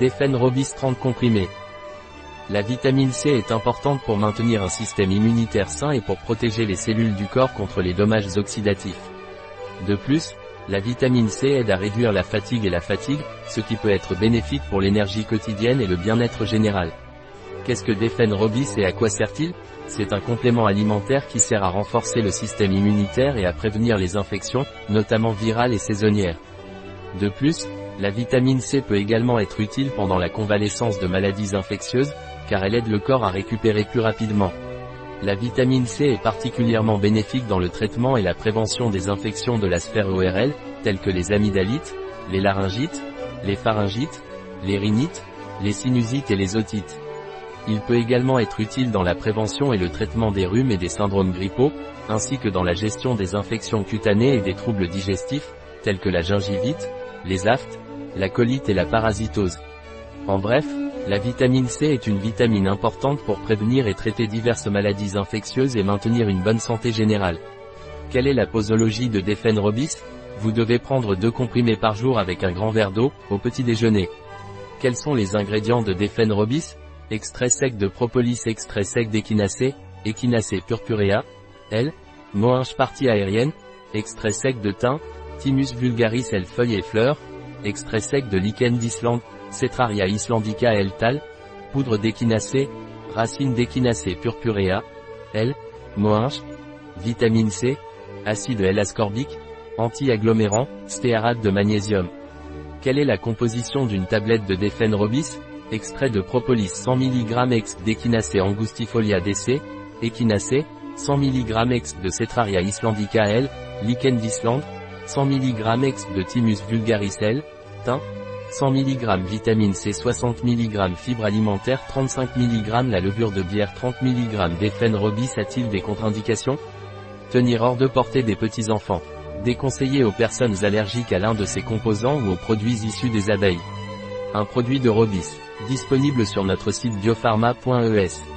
Defen Robis 30 comprimés. La vitamine C est importante pour maintenir un système immunitaire sain et pour protéger les cellules du corps contre les dommages oxydatifs. De plus, la vitamine C aide à réduire la fatigue et la fatigue, ce qui peut être bénéfique pour l'énergie quotidienne et le bien-être général. Qu'est-ce que Defen Robis et à quoi sert-il? C'est un complément alimentaire qui sert à renforcer le système immunitaire et à prévenir les infections, notamment virales et saisonnières. De plus, la vitamine C peut également être utile pendant la convalescence de maladies infectieuses, car elle aide le corps à récupérer plus rapidement. La vitamine C est particulièrement bénéfique dans le traitement et la prévention des infections de la sphère ORL, telles que les amygdalites, les laryngites, les pharyngites, les rhinites, les sinusites et les otites. Il peut également être utile dans la prévention et le traitement des rhumes et des syndromes grippaux, ainsi que dans la gestion des infections cutanées et des troubles digestifs, tels que la gingivite, les aftes, la colite et la parasitose. En bref, la vitamine C est une vitamine importante pour prévenir et traiter diverses maladies infectieuses et maintenir une bonne santé générale. Quelle est la posologie de Defen Robis Vous devez prendre deux comprimés par jour avec un grand verre d'eau, au petit déjeuner. Quels sont les ingrédients de Defen Robis Extrait sec de propolis, extrait sec d'échinacée, échinacée purpurea, L, moinge partie aérienne, extrait sec de thym, Thymus vulgaris L feuilles et fleurs, extrait sec de lichen d'Islande, Cetraria islandica L tal, poudre d'échinacée, racine d'échinacée purpurea, L, moinge, vitamine C, acide L-ascorbique, anti-agglomérant, stéarate de magnésium. Quelle est la composition d'une tablette de Defen Robis Extrait de propolis 100 mg ex d'échinacée angustifolia DC, échinacée, 100 mg ex de Cetraria islandica L, lichen d'Islande, 100 mg ex de Thymus vulgaris L, thym, 100 mg vitamine C 60 mg fibres alimentaires 35 mg la levure de bière 30 mg d'Efen Robis a-t-il des contre-indications? Tenir hors de portée des petits-enfants. Déconseillé aux personnes allergiques à l'un de ces composants ou aux produits issus des abeilles. Un produit de Robis. Disponible sur notre site biopharma.es.